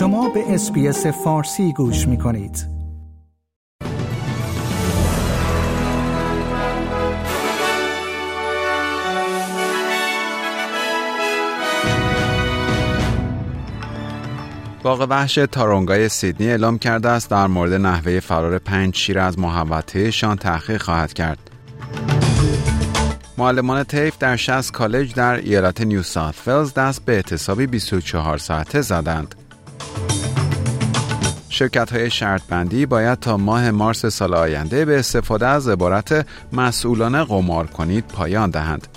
شما به SBS فارسی گوش می کنید. باغ وحش تارونگای سیدنی اعلام کرده است در مورد نحوه فرار پنج شیر از محوطهشان تحقیق خواهد کرد. معلمان TAFE در 60 کالج در ایالت نیو ساوت ولز دست به اعتصابی 24 ساعته زدند. شرکت های شرط بندی باید تا ماه مارس سال آینده به استفاده از عبارت مسئولانه قمار کنید پایان دهند.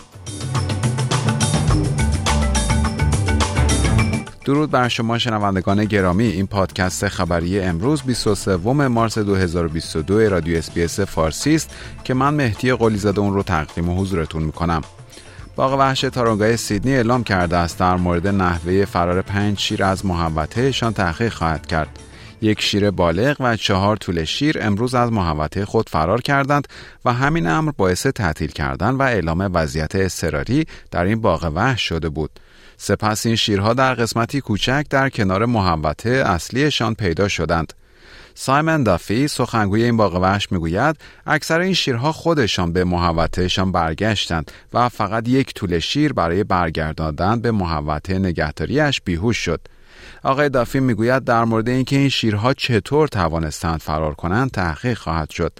درود بر شما شنوندگان گرامی. این پادکست خبری امروز 23 مارس 2022 رادیو اسپیس فارسی است که من مهدی قلی زده اون رو تقدیم حضورتون می‌کنم. باغ وحش تارونگای سیدنی اعلام کرده است در مورد نحوه فرار پنج شیر از محوطهشان تحقیق خواهد کرد. یک شیر بالغ و چهار طول شیر امروز از محوطه خود فرار کردند و همین امر باعث تعطیل کردن و اعلام وضعیت اضطراری در این باغ وحش شده بود سپس این شیرها در قسمتی کوچک در کنار محوطه اصلیشان پیدا شدند. سایمن دافی سخنگوی این باغ وحش می‌گوید اکثر این شیرها خودشان به محوطهشان برگشتند و فقط یک طول شیر برای برگرداندن به محوطه نگهداریش بیهوش شد. آقای دافی می‌گوید در مورد اینکه این شیرها چطور توانستند فرار کنند تحقیق خواهد شد.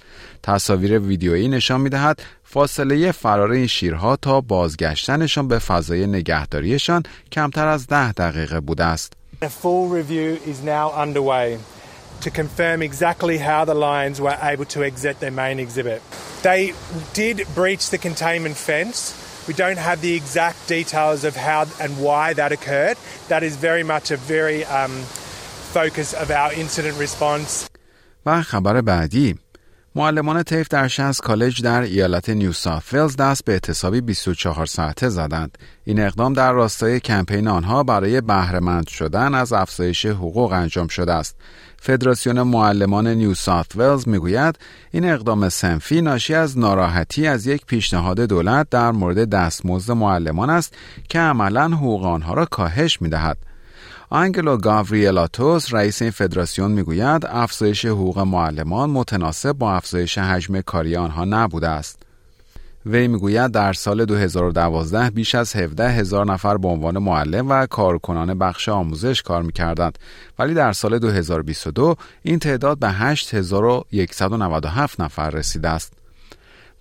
تصاویر ویدیویی نشان می‌دهد فاصله فرار این شیرها تا بازگشتنشان به فضای نگهداریشان کمتر از ده دقیقه بوده است. To confirm exactly how the lions were able to exit their main exhibit. They did breach the containment fence. We don't have the exact details of how and why that occurred. That is very much a very um, focus of our incident response. و خبر بعدی معلمان تیف در 60 کالج در ایالت نیو ساوت دست به اعتصابی 24 ساعته زدند. این اقدام در راستای کمپین آنها برای بهرهمند شدن از افزایش حقوق انجام شده است. فدراسیون معلمان نیو ساوت ولز می‌گوید این اقدام سنفی ناشی از ناراحتی از یک پیشنهاد دولت در مورد دستمزد معلمان است که عملا حقوق آنها را کاهش می‌دهد. آنگلو گاوریلاتوس رئیس این فدراسیون می‌گوید افزایش حقوق معلمان متناسب با افزایش حجم کاری آنها نبوده است. وی می‌گوید در سال 2012 بیش از 17 هزار نفر به عنوان معلم و کارکنان بخش آموزش کار می‌کردند ولی در سال 2022 این تعداد به 8197 نفر رسیده است.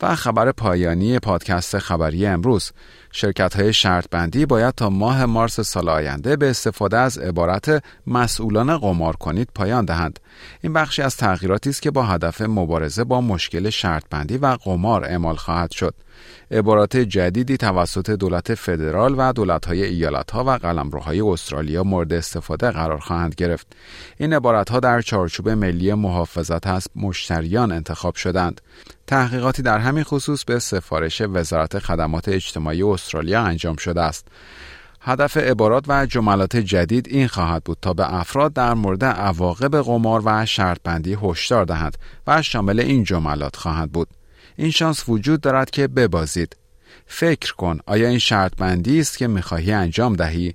و خبر پایانی پادکست خبری امروز شرکت های شرط بندی باید تا ماه مارس سال آینده به استفاده از عبارت مسئولان قمار کنید پایان دهند این بخشی از تغییراتی است که با هدف مبارزه با مشکل شرط بندی و قمار اعمال خواهد شد عبارات جدیدی توسط دولت فدرال و دولت‌های ایالت‌ها و قلمروهای استرالیا مورد استفاده قرار خواهند گرفت. این عبارتها در چارچوب ملی محافظت از مشتریان انتخاب شدند. تحقیقاتی در همین خصوص به سفارش وزارت خدمات اجتماعی استرالیا انجام شده است. هدف عبارات و جملات جدید این خواهد بود تا به افراد در مورد عواقب قمار و شرط بندی هشدار دهند و شامل این جملات خواهد بود. این شانس وجود دارد که ببازید. فکر کن آیا این شرط بندی است که می‌خواهی انجام دهی؟